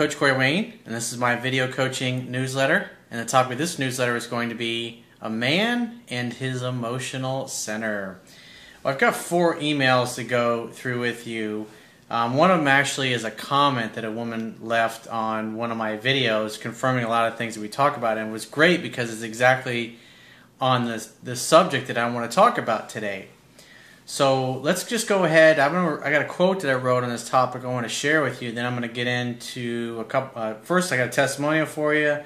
Coach Corey Wayne, and this is my video coaching newsletter. And the topic of this newsletter is going to be a man and his emotional center. Well, I've got four emails to go through with you. Um, one of them actually is a comment that a woman left on one of my videos confirming a lot of things that we talk about, and was great because it's exactly on the, the subject that I want to talk about today. So let's just go ahead. I'm gonna, I got a quote that I wrote on this topic I want to share with you. Then I'm going to get into a couple. Uh, first, I got a testimonial for you,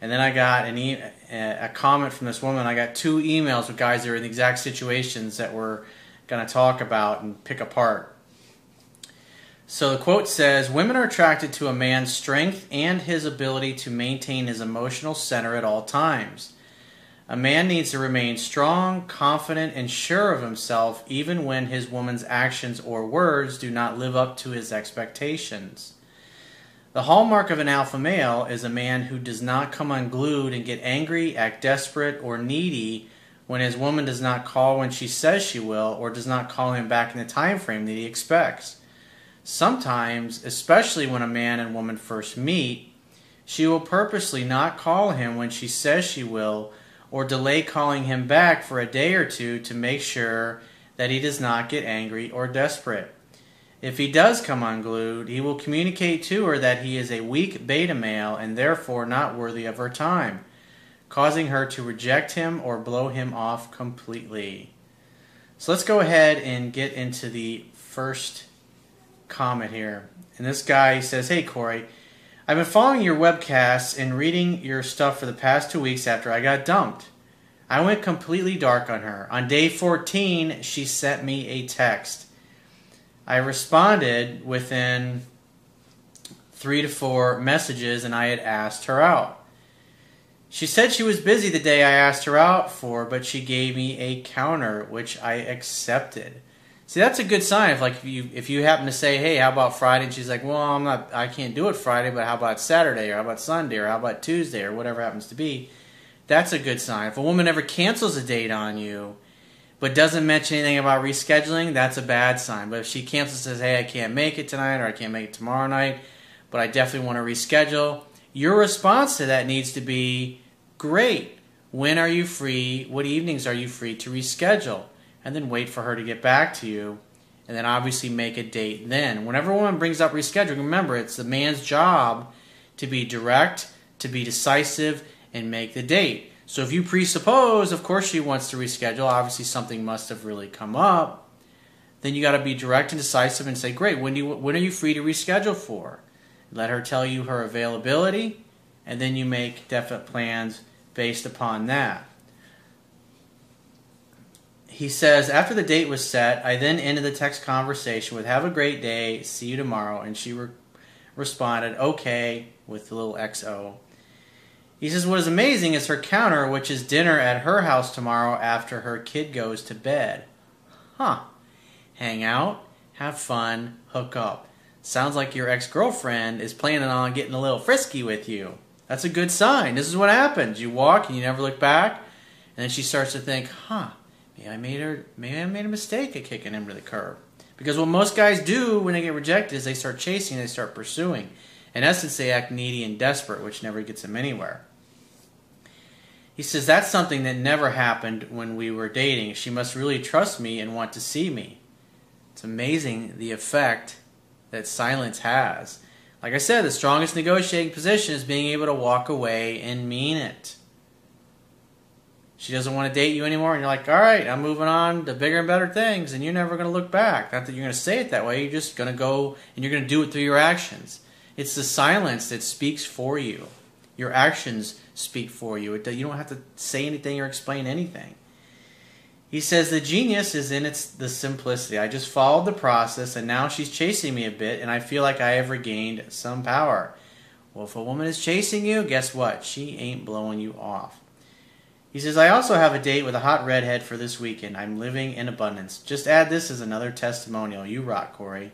and then I got an e- a comment from this woman. I got two emails with guys that are in the exact situations that we're going to talk about and pick apart. So the quote says Women are attracted to a man's strength and his ability to maintain his emotional center at all times. A man needs to remain strong, confident, and sure of himself even when his woman's actions or words do not live up to his expectations. The hallmark of an alpha male is a man who does not come unglued and get angry, act desperate, or needy when his woman does not call when she says she will or does not call him back in the time frame that he expects. Sometimes, especially when a man and woman first meet, she will purposely not call him when she says she will or delay calling him back for a day or two to make sure that he does not get angry or desperate. If he does come unglued, he will communicate to her that he is a weak beta male and therefore not worthy of her time, causing her to reject him or blow him off completely. So let's go ahead and get into the first comment here. And this guy says, Hey, Corey, I've been following your webcasts and reading your stuff for the past two weeks after I got dumped. I went completely dark on her. On day 14, she sent me a text. I responded within three to four messages and I had asked her out. She said she was busy the day I asked her out for, but she gave me a counter, which I accepted. See, that's a good sign. If like if you if you happen to say, "Hey, how about Friday?" and she's like, "Well, I'm not. I can't do it Friday, but how about Saturday or how about Sunday or how about Tuesday or whatever happens to be," that's a good sign. If a woman ever cancels a date on you, but doesn't mention anything about rescheduling, that's a bad sign. But if she cancels, and says, "Hey, I can't make it tonight or I can't make it tomorrow night, but I definitely want to reschedule," your response to that needs to be, "Great. When are you free? What evenings are you free to reschedule?" And then wait for her to get back to you and then obviously make a date then. Whenever a woman brings up rescheduling, remember it's the man's job to be direct, to be decisive, and make the date. So if you presuppose, of course, she wants to reschedule, obviously something must have really come up, then you got to be direct and decisive and say, great, when, do you, when are you free to reschedule for? Let her tell you her availability, and then you make definite plans based upon that. He says, after the date was set, I then ended the text conversation with, Have a great day, see you tomorrow. And she re- responded, Okay, with the little XO. He says, What is amazing is her counter, which is dinner at her house tomorrow after her kid goes to bed. Huh. Hang out, have fun, hook up. Sounds like your ex girlfriend is planning on getting a little frisky with you. That's a good sign. This is what happens. You walk and you never look back, and then she starts to think, Huh maybe I made her maybe I made a mistake at kicking him to the curb. Because what most guys do when they get rejected is they start chasing, they start pursuing. In essence, they act needy and desperate, which never gets them anywhere. He says that's something that never happened when we were dating. She must really trust me and want to see me. It's amazing the effect that silence has. Like I said, the strongest negotiating position is being able to walk away and mean it she doesn't want to date you anymore, and you're like, all right, I'm moving on to bigger and better things, and you're never going to look back. Not that you're going to say it that way, you're just going to go and you're going to do it through your actions. It's the silence that speaks for you. Your actions speak for you. you don't have to say anything or explain anything. He says the genius is in its the simplicity. I just followed the process, and now she's chasing me a bit, and I feel like I have regained some power. Well, if a woman is chasing you, guess what? She ain't blowing you off. He says, I also have a date with a hot redhead for this weekend. I'm living in abundance. Just add this as another testimonial. You rock, Corey.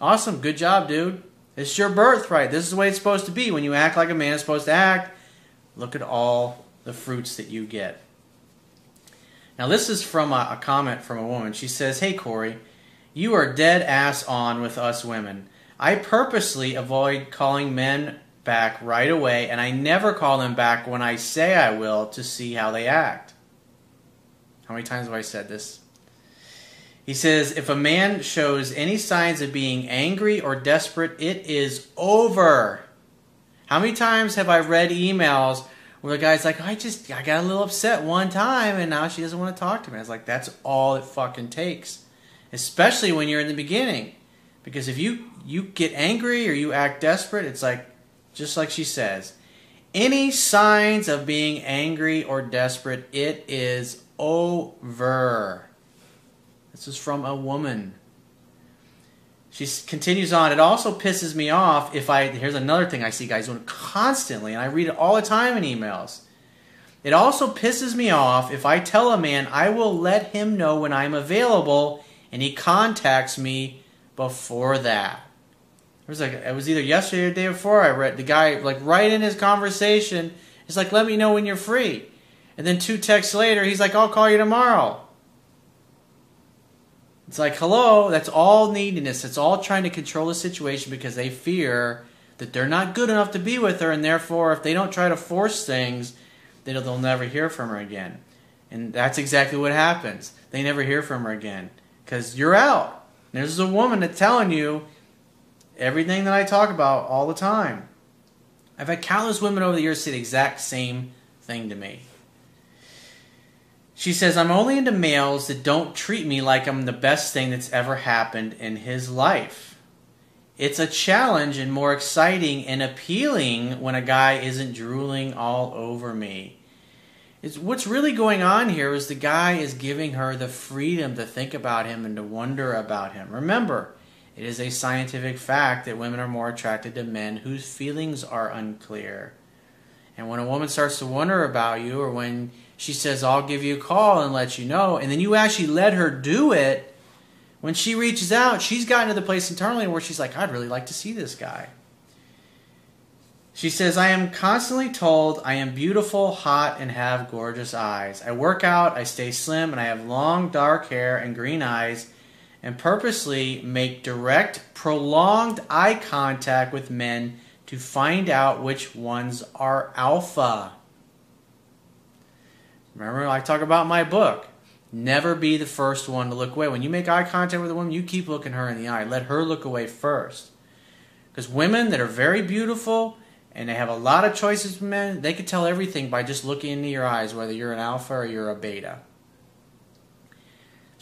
Awesome. Good job, dude. It's your birthright. This is the way it's supposed to be. When you act like a man is supposed to act, look at all the fruits that you get. Now, this is from a, a comment from a woman. She says, Hey, Corey, you are dead ass on with us women. I purposely avoid calling men back right away, and I never call them back when I say I will to see how they act. How many times have I said this? He says, if a man shows any signs of being angry or desperate, it is over. How many times have I read emails where the guy's like, I just, I got a little upset one time and now she doesn't want to talk to me. I was like, that's all it fucking takes. Especially when you're in the beginning. Because if you, you get angry or you act desperate, it's like, just like she says, any signs of being angry or desperate, it is over. This is from a woman. She continues on. It also pisses me off if I. Here's another thing I see guys doing constantly, and I read it all the time in emails. It also pisses me off if I tell a man I will let him know when I'm available and he contacts me before that. It was like it was either yesterday or the day before I read the guy like right in his conversation. He's like, "Let me know when you're free," and then two texts later, he's like, "I'll call you tomorrow." It's like, hello, that's all neediness. That's all trying to control the situation because they fear that they're not good enough to be with her, and therefore, if they don't try to force things, they'll, they'll never hear from her again. And that's exactly what happens. They never hear from her again because you're out. There's a woman that's telling you everything that I talk about all the time. I've had countless women over the years say the exact same thing to me. She says, I'm only into males that don't treat me like I'm the best thing that's ever happened in his life. It's a challenge and more exciting and appealing when a guy isn't drooling all over me. It's, what's really going on here is the guy is giving her the freedom to think about him and to wonder about him. Remember, it is a scientific fact that women are more attracted to men whose feelings are unclear. And when a woman starts to wonder about you, or when she says, I'll give you a call and let you know, and then you actually let her do it, when she reaches out, she's gotten to the place internally where she's like, I'd really like to see this guy. She says, I am constantly told I am beautiful, hot, and have gorgeous eyes. I work out, I stay slim, and I have long dark hair and green eyes, and purposely make direct, prolonged eye contact with men to find out which ones are alpha. Remember, I talk about my book. Never be the first one to look away. When you make eye contact with a woman, you keep looking her in the eye. Let her look away first. Because women that are very beautiful and they have a lot of choices from men, they can tell everything by just looking into your eyes, whether you're an alpha or you're a beta.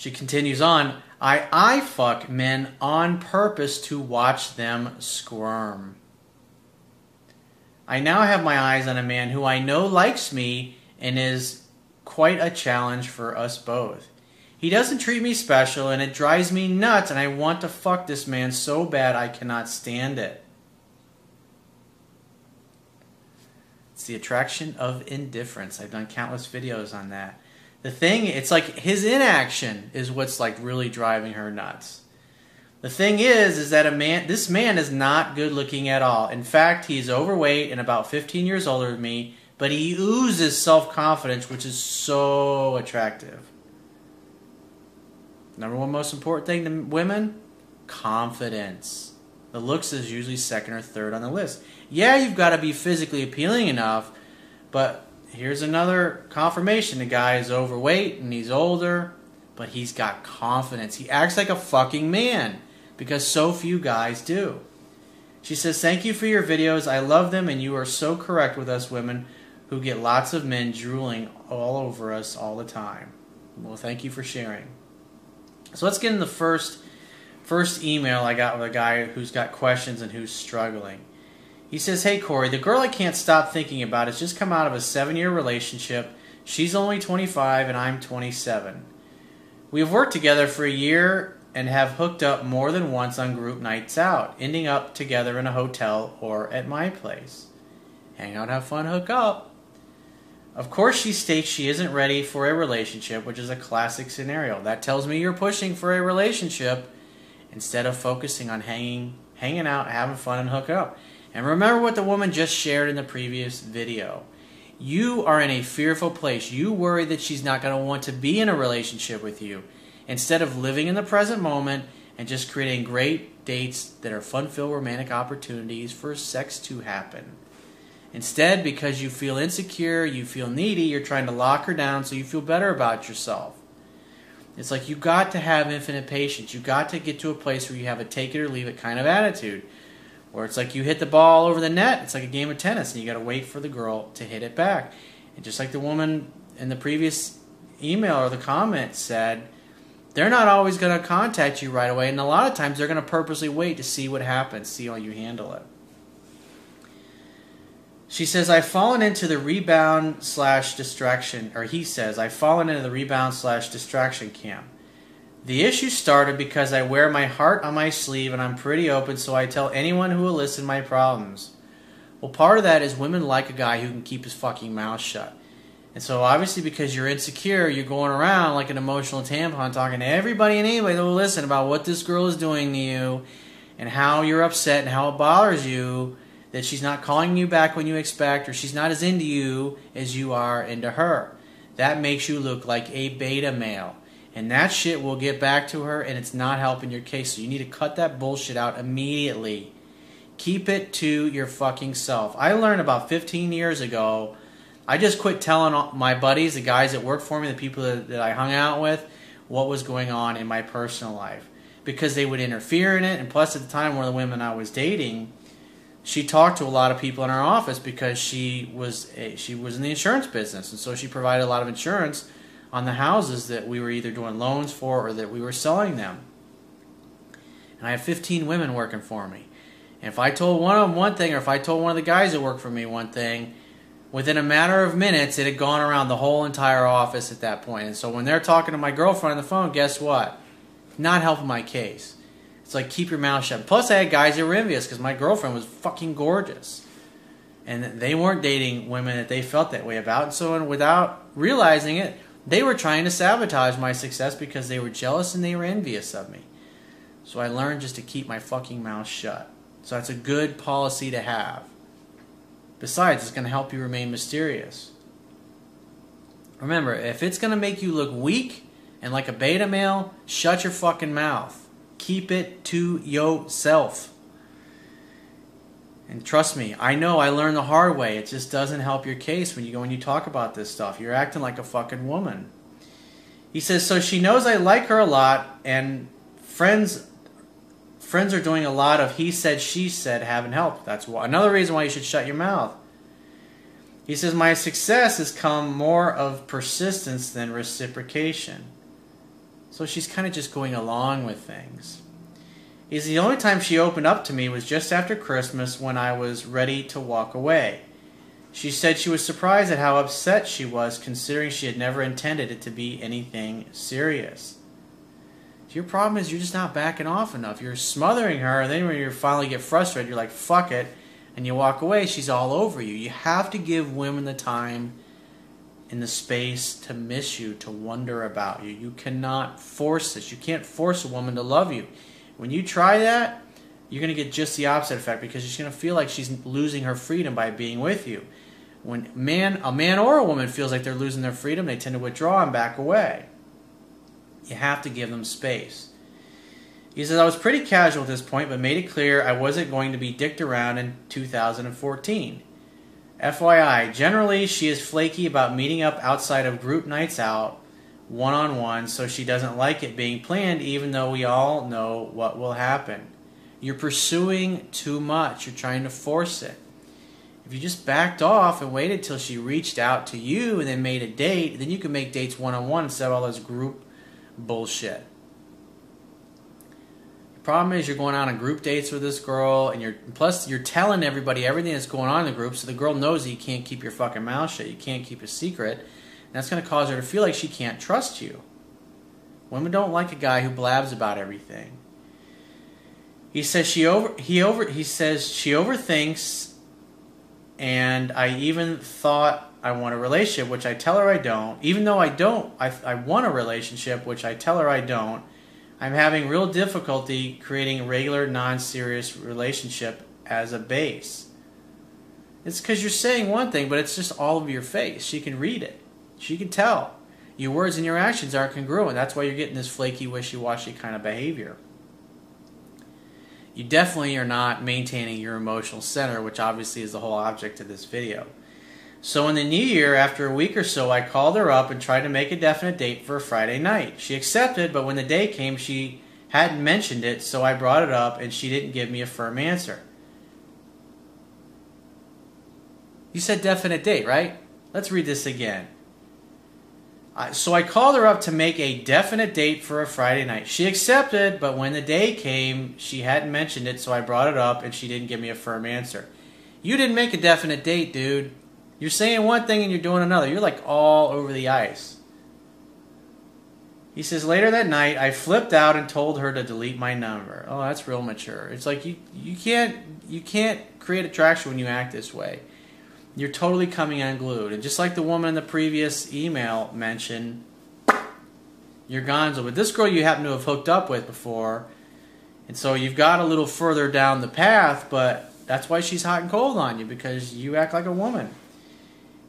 She continues on I eye fuck men on purpose to watch them squirm. I now have my eyes on a man who I know likes me and is quite a challenge for us both. He doesn't treat me special and it drives me nuts and I want to fuck this man so bad I cannot stand it. It's the attraction of indifference. I've done countless videos on that. The thing, it's like his inaction is what's like really driving her nuts. The thing is, is that a man, this man is not good looking at all. In fact, he's overweight and about 15 years older than me, but he oozes self confidence, which is so attractive. Number one most important thing to women confidence. The looks is usually second or third on the list. Yeah, you've got to be physically appealing enough, but here's another confirmation the guy is overweight and he's older, but he's got confidence. He acts like a fucking man because so few guys do. She says, Thank you for your videos. I love them, and you are so correct with us women who get lots of men drooling all over us all the time. Well, thank you for sharing. So let's get in the first first email I got with a guy who's got questions and who's struggling. He says, Hey Corey, the girl I can't stop thinking about has just come out of a seven year relationship. She's only 25 and I'm 27. We have worked together for a year and have hooked up more than once on group nights out, ending up together in a hotel or at my place. Hang out, have fun, hook up. Of course, she states she isn't ready for a relationship, which is a classic scenario. That tells me you're pushing for a relationship instead of focusing on hanging, hanging out, having fun, and hook up. And remember what the woman just shared in the previous video. You are in a fearful place. You worry that she's not going to want to be in a relationship with you instead of living in the present moment and just creating great dates that are fun filled romantic opportunities for sex to happen. Instead, because you feel insecure, you feel needy, you're trying to lock her down so you feel better about yourself. It's like you got to have infinite patience. You got to get to a place where you have a take it or leave it kind of attitude. Where it's like you hit the ball over the net, it's like a game of tennis, and you got to wait for the girl to hit it back. And just like the woman in the previous email or the comment said, they're not always going to contact you right away, and a lot of times they're going to purposely wait to see what happens, see how you handle it. She says, I've fallen into the rebound slash distraction, or he says, I've fallen into the rebound slash distraction camp. The issue started because I wear my heart on my sleeve and I'm pretty open, so I tell anyone who will listen my problems. Well, part of that is women like a guy who can keep his fucking mouth shut. And so, obviously, because you're insecure, you're going around like an emotional tampon talking to everybody and anybody that will listen about what this girl is doing to you and how you're upset and how it bothers you that she's not calling you back when you expect, or she's not as into you as you are into her. That makes you look like a beta male. And that shit will get back to her, and it's not helping your case. So you need to cut that bullshit out immediately. Keep it to your fucking self. I learned about 15 years ago. I just quit telling my buddies, the guys that worked for me, the people that, that I hung out with, what was going on in my personal life because they would interfere in it. And plus, at the time, one of the women I was dating, she talked to a lot of people in our office because she was a, she was in the insurance business, and so she provided a lot of insurance on the houses that we were either doing loans for or that we were selling them. And I had 15 women working for me. And if I told one of them one thing, or if I told one of the guys that worked for me one thing, within a matter of minutes, it had gone around the whole entire office at that point. And so when they're talking to my girlfriend on the phone, guess what? Not helping my case. It's like keep your mouth shut. Plus, I had guys that were envious because my girlfriend was fucking gorgeous, and they weren't dating women that they felt that way about. And so, without realizing it, they were trying to sabotage my success because they were jealous and they were envious of me. So I learned just to keep my fucking mouth shut. So that's a good policy to have. Besides, it's going to help you remain mysterious. Remember, if it's going to make you look weak and like a beta male, shut your fucking mouth. Keep it to yourself. And trust me, I know I learned the hard way. It just doesn't help your case when you go and you talk about this stuff. You're acting like a fucking woman. He says, so she knows I like her a lot, and friends friends are doing a lot of he said, she said, haven't helped. That's why, another reason why you should shut your mouth. He says, my success has come more of persistence than reciprocation. So she's kind of just going along with things. Is the only time she opened up to me was just after Christmas when I was ready to walk away. She said she was surprised at how upset she was considering she had never intended it to be anything serious. Your problem is you're just not backing off enough. You're smothering her, and then when you finally get frustrated, you're like, fuck it, and you walk away, she's all over you. You have to give women the time and the space to miss you, to wonder about you. You cannot force this. You can't force a woman to love you. When you try that, you're going to get just the opposite effect because she's going to feel like she's losing her freedom by being with you. When man, a man or a woman feels like they're losing their freedom, they tend to withdraw and back away. You have to give them space. He says, I was pretty casual at this point, but made it clear I wasn't going to be dicked around in 2014. FYI, generally she is flaky about meeting up outside of group nights out one on one, so she doesn't like it being planned, even though we all know what will happen. You're pursuing too much, you're trying to force it. If you just backed off and waited till she reached out to you and then made a date, then you can make dates one on one instead of all this group bullshit. The problem is, you're going on group dates with this girl, and you're plus you're telling everybody everything that's going on in the group, so the girl knows that you can't keep your fucking mouth shut. You can't keep a secret. That's going to cause her to feel like she can't trust you. Women don't like a guy who blabs about everything. He says she over he over he says she overthinks, and I even thought I want a relationship, which I tell her I don't. Even though I don't, I I want a relationship, which I tell her I don't I'm having real difficulty creating a regular, non serious relationship as a base. It's because you're saying one thing, but it's just all over your face. She can read it, she can tell. Your words and your actions aren't congruent. That's why you're getting this flaky, wishy washy kind of behavior. you definitely are not maintaining your emotional center, which obviously is the whole object of this video. So in the new year, after a week or so, I called her up and tried to make a definite date for a Friday night. She accepted, but when the day came, she hadn't mentioned it, so I brought it up and she didn't give me a firm answer. You said definite date, right? Let's read this again. So I called her up to make a definite date for a Friday night. She accepted, but when the day came, she hadn't mentioned it, so I brought it up and she didn't give me a firm answer. You didn't make a definite date, dude. You're saying one thing and you're doing another. You're like all over the ice. He says later that night I flipped out and told her to delete my number. Oh, that's real mature. It's like you you can't you can't create attraction when you act this way you're totally coming unglued. And just like the woman in the previous email mentioned, you're gonzo. But this girl you happen to have hooked up with before, and so you've got a little further down the path, but that's why she's hot and cold on you, because you act like a woman.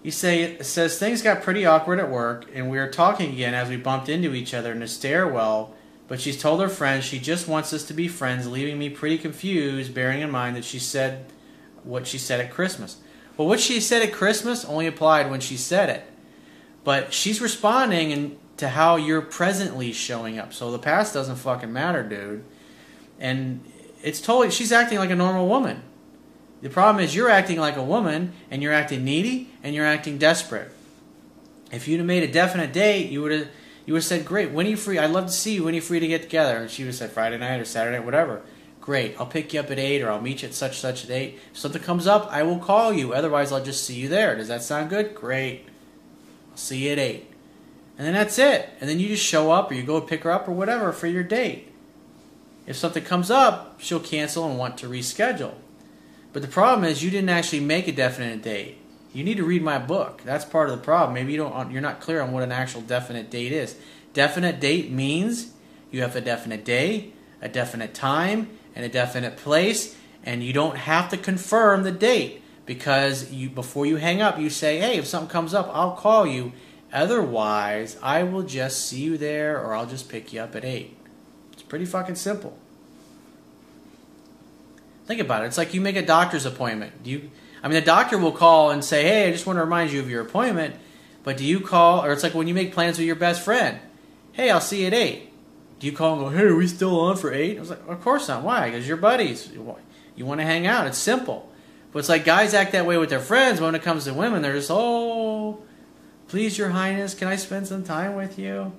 He say, says things got pretty awkward at work, and we were talking again as we bumped into each other in the stairwell. But she's told her friends she just wants us to be friends, leaving me pretty confused, bearing in mind that she said what she said at Christmas. Well, what she said at Christmas only applied when she said it. But she's responding and to how you're presently showing up. So the past doesn't fucking matter, dude. And it's totally she's acting like a normal woman. The problem is you're acting like a woman and you're acting needy and you're acting desperate. If you'd have made a definite date, you would have you would have said, "Great, when are you free? I'd love to see you. When are you free to get together?" And she would have said, "Friday night or Saturday, whatever." Great, I'll pick you up at 8 or I'll meet you at such such a date. If something comes up, I will call you. Otherwise, I'll just see you there. Does that sound good? Great. I'll see you at 8. And then that's it. And then you just show up or you go pick her up or whatever for your date. If something comes up, she'll cancel and want to reschedule. But the problem is you didn't actually make a definite date. You need to read my book. That's part of the problem. Maybe you don't you're not clear on what an actual definite date is. Definite date means you have a definite day, a definite time, and a definite place, and you don't have to confirm the date because you before you hang up, you say, "Hey, if something comes up, I'll call you." Otherwise, I will just see you there, or I'll just pick you up at eight. It's pretty fucking simple. Think about it. It's like you make a doctor's appointment. Do you? I mean, the doctor will call and say, "Hey, I just want to remind you of your appointment." But do you call, or it's like when you make plans with your best friend. Hey, I'll see you at eight do you call and go, hey, are we still on for eight? I was like, of course not. Why? Because you're buddies. You want to hang out. It's simple. But it's like guys act that way with their friends. But when it comes to women, they're just, oh, please, your highness, can I spend some time with you?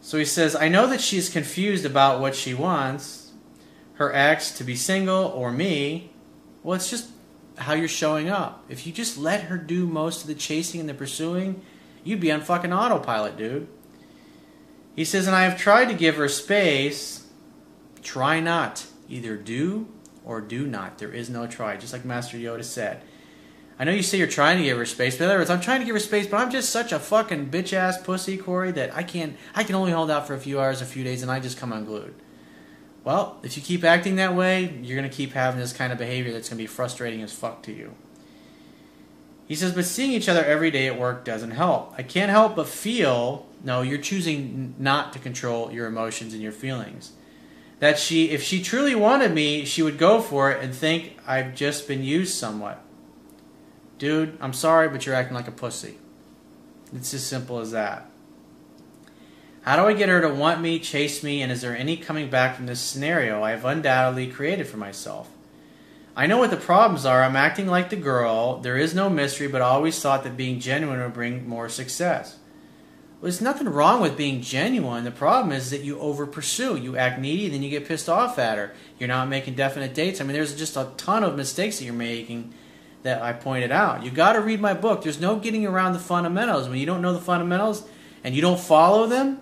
So he says, I know that she's confused about what she wants her ex to be single or me. Well, it's just how you're showing up. If you just let her do most of the chasing and the pursuing, you'd be on fucking autopilot, dude. He says, and I have tried to give her space. Try not. Either do or do not. There is no try, just like Master Yoda said. I know you say you're trying to give her space, but in other words, I'm trying to give her space, but I'm just such a fucking bitch ass pussy, Corey, that I can't. I can only hold out for a few hours, a few days, and I just come unglued. Well, if you keep acting that way, you're going to keep having this kind of behavior that's going to be frustrating as fuck to you. He says, but seeing each other every day at work doesn't help. I can't help but feel, no, you're choosing not to control your emotions and your feelings. That she, if she truly wanted me, she would go for it and think I've just been used somewhat. Dude, I'm sorry, but you're acting like a pussy. It's as simple as that. How do I get her to want me, chase me, and is there any coming back from this scenario I have undoubtedly created for myself? I know what the problems are. I'm acting like the girl. There is no mystery, but I always thought that being genuine would bring more success. Well, there's nothing wrong with being genuine. The problem is that you over pursue. You act needy, then you get pissed off at her. You're not making definite dates. I mean, there's just a ton of mistakes that you're making that I pointed out. You got to read my book. There's no getting around the fundamentals. When you don't know the fundamentals and you don't follow them,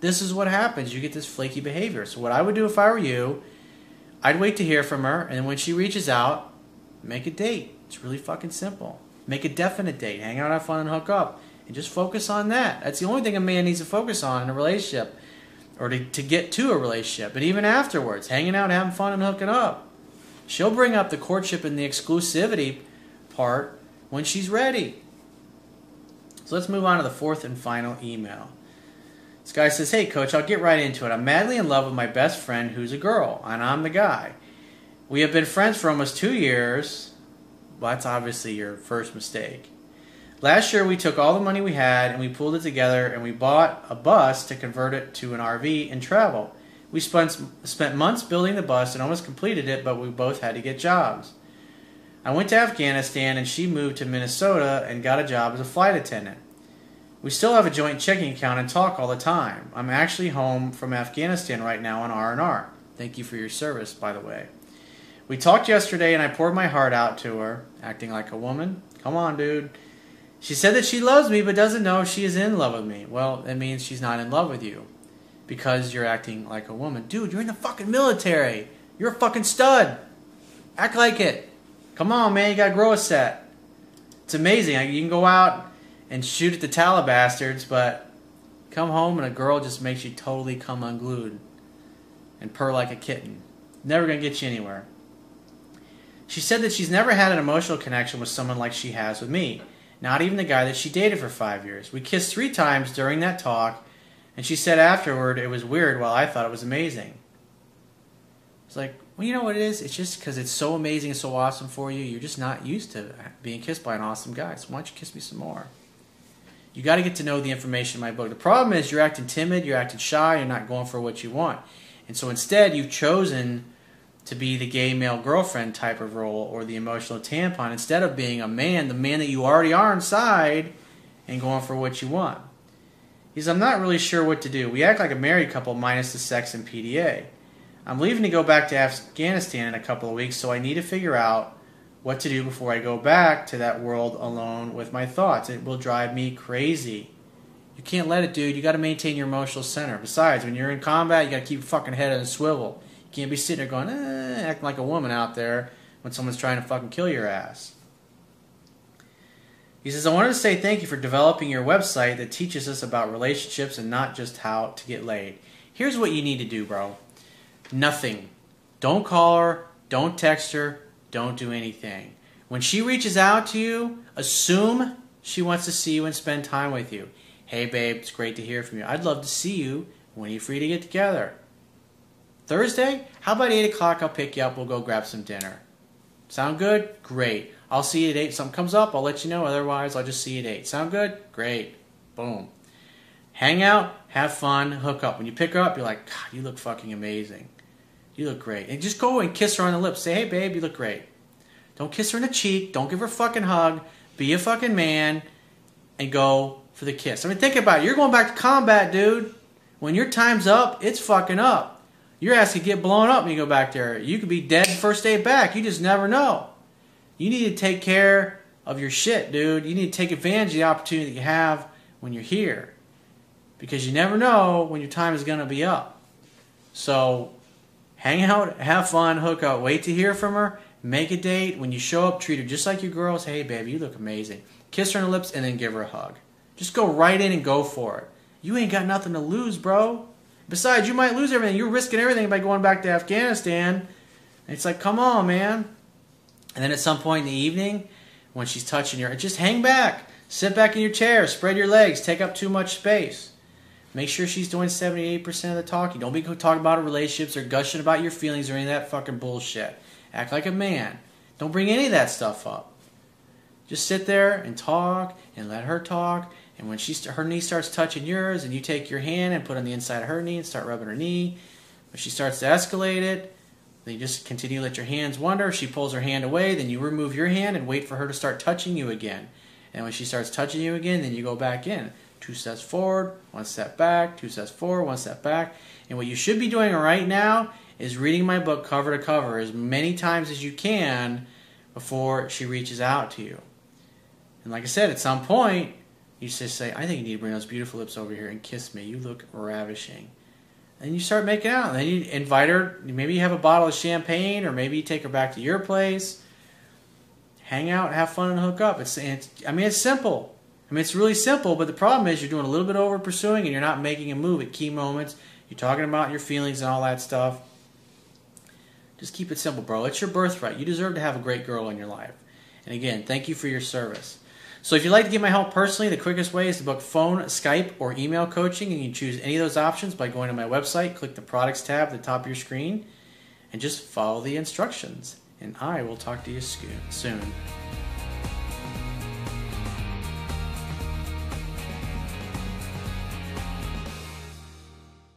this is what happens. You get this flaky behavior. So what I would do if I were you, I'd wait to hear from her, and when she reaches out, make a date. It's really fucking simple. Make a definite date. Hang out, have fun, and hook up. And just focus on that. That's the only thing a man needs to focus on in a relationship or to, to get to a relationship. But even afterwards, hanging out, having fun, and hooking up. She'll bring up the courtship and the exclusivity part when she's ready. So let's move on to the fourth and final email This guy says, Hey, coach, I'll get right into it. I'm madly in love with my best friend who's a girl, and I'm the guy. We have been friends for almost two years. Well, that's obviously your first mistake. Last year, we took all the money we had and we pulled it together and we bought a bus to convert it to an RV and travel. We spent, spent months building the bus and almost completed it, but we both had to get jobs. I went to Afghanistan and she moved to Minnesota and got a job as a flight attendant. We still have a joint checking account and talk all the time. I'm actually home from Afghanistan right now on R&R. Thank you for your service, by the way. We talked yesterday and I poured my heart out to her, acting like a woman. Come on, dude. She said that she loves me but doesn't know if she is in love with me. Well, that means she's not in love with you because you're acting like a woman. Dude, you're in the fucking military. You're a fucking stud. Act like it. Come on, man. You gotta grow a set. It's amazing. You can go out and shoot at the Talibastards, but come home and a girl just makes you totally come unglued and purr like a kitten. Never gonna get you anywhere. She said that she's never had an emotional connection with someone like she has with me. Not even the guy that she dated for five years. We kissed three times during that talk, and she said afterward it was weird while I thought it was amazing. It's like, well, you know what it is? It's just because it's so amazing and so awesome for you, you're just not used to being kissed by an awesome guy. So why don't you kiss me some more? You got to get to know the information in my book. The problem is you're acting timid, you're acting shy, you're not going for what you want. And so instead, you've chosen to be the gay male girlfriend type of role or the emotional tampon instead of being a man, the man that you already are inside, and going for what you want. He says, I'm not really sure what to do. We act like a married couple minus the sex and PDA. I'm leaving to go back to Afghanistan in a couple of weeks, so I need to figure out what to do before I go back to that world alone with my thoughts. It will drive me crazy. You can't let it, dude. You got to maintain your emotional center. Besides, when you're in combat, you got to keep fucking head on a swivel. You can't be sitting there going, eh, acting like a woman out there when someone's trying to fucking kill your ass. He says, I wanted to say thank you for developing your website that teaches us about relationships and not just how to get laid. Here's what you need to do, bro. Nothing. Don't call her, don't text her, don't do anything. When she reaches out to you, assume she wants to see you and spend time with you. Hey, babe, it's great to hear from you. I'd love to see you. When are you free to get together? Thursday? How about 8 o'clock? I'll pick you up. We'll go grab some dinner. Sound good? Great. I'll see you at 8. Something comes up, I'll let you know. Otherwise, I'll just see you at 8. Sound good? Great. Boom. Hang out, have fun, hook up. When you pick her up, you're like, God, you look fucking amazing. You look great. And just go and kiss her on the lips. Say, hey, babe, you look great. Don't kiss her in the cheek. Don't give her a fucking hug. Be a fucking man and go for the kiss. I mean, think about it. You're going back to combat, dude. When your time's up, it's fucking up. Your ass could get blown up when you go back there. You could be dead first day back. You just never know. You need to take care of your shit, dude. You need to take advantage of the opportunity that you have when you're here. Because you never know when your time is going to be up. So hang out, have fun, hook up, wait to hear from her, make a date. When you show up, treat her just like your girls. Hey, baby, you look amazing. Kiss her on the lips and then give her a hug. Just go right in and go for it. You ain't got nothing to lose, bro. Besides, you might lose everything. You're risking everything by going back to Afghanistan. It's like, come on, man. And then at some point in the evening, when she's touching your, just hang back, sit back in your chair, spread your legs, take up too much space. Make sure she's doing 78% of the talking. Don't be talking about relationships or gushing about your feelings or any of that fucking bullshit. Act like a man. Don't bring any of that stuff up. Just sit there and talk and let her talk and when she her knee starts touching yours, and you take your hand and put on the inside of her knee and start rubbing her knee, when she starts to escalate it, then you just continue to let your hands wander. If she pulls her hand away, then you remove your hand and wait for her to start touching you again. And when she starts touching you again, then you go back in. Two steps forward, one step back, two steps forward, one step back. And what you should be doing right now is reading my book cover to cover as many times as you can before she reaches out to you. And like I said, at some point, you just say, I think you need to bring those beautiful lips over here and kiss me. You look ravishing. And you start making out. And then you invite her. Maybe you have a bottle of champagne, or maybe you take her back to your place. Hang out, have fun, and hook up. It's, it's I mean, it's simple. I mean, it's really simple, but the problem is you're doing a little bit over pursuing and you're not making a move at key moments. You're talking about your feelings and all that stuff. Just keep it simple, bro. It's your birthright. You deserve to have a great girl in your life. And again, thank you for your service. So if you'd like to get my help personally, the quickest way is to book phone, Skype, or email coaching. And you can choose any of those options by going to my website, click the products tab at the top of your screen, and just follow the instructions. And I will talk to you soon.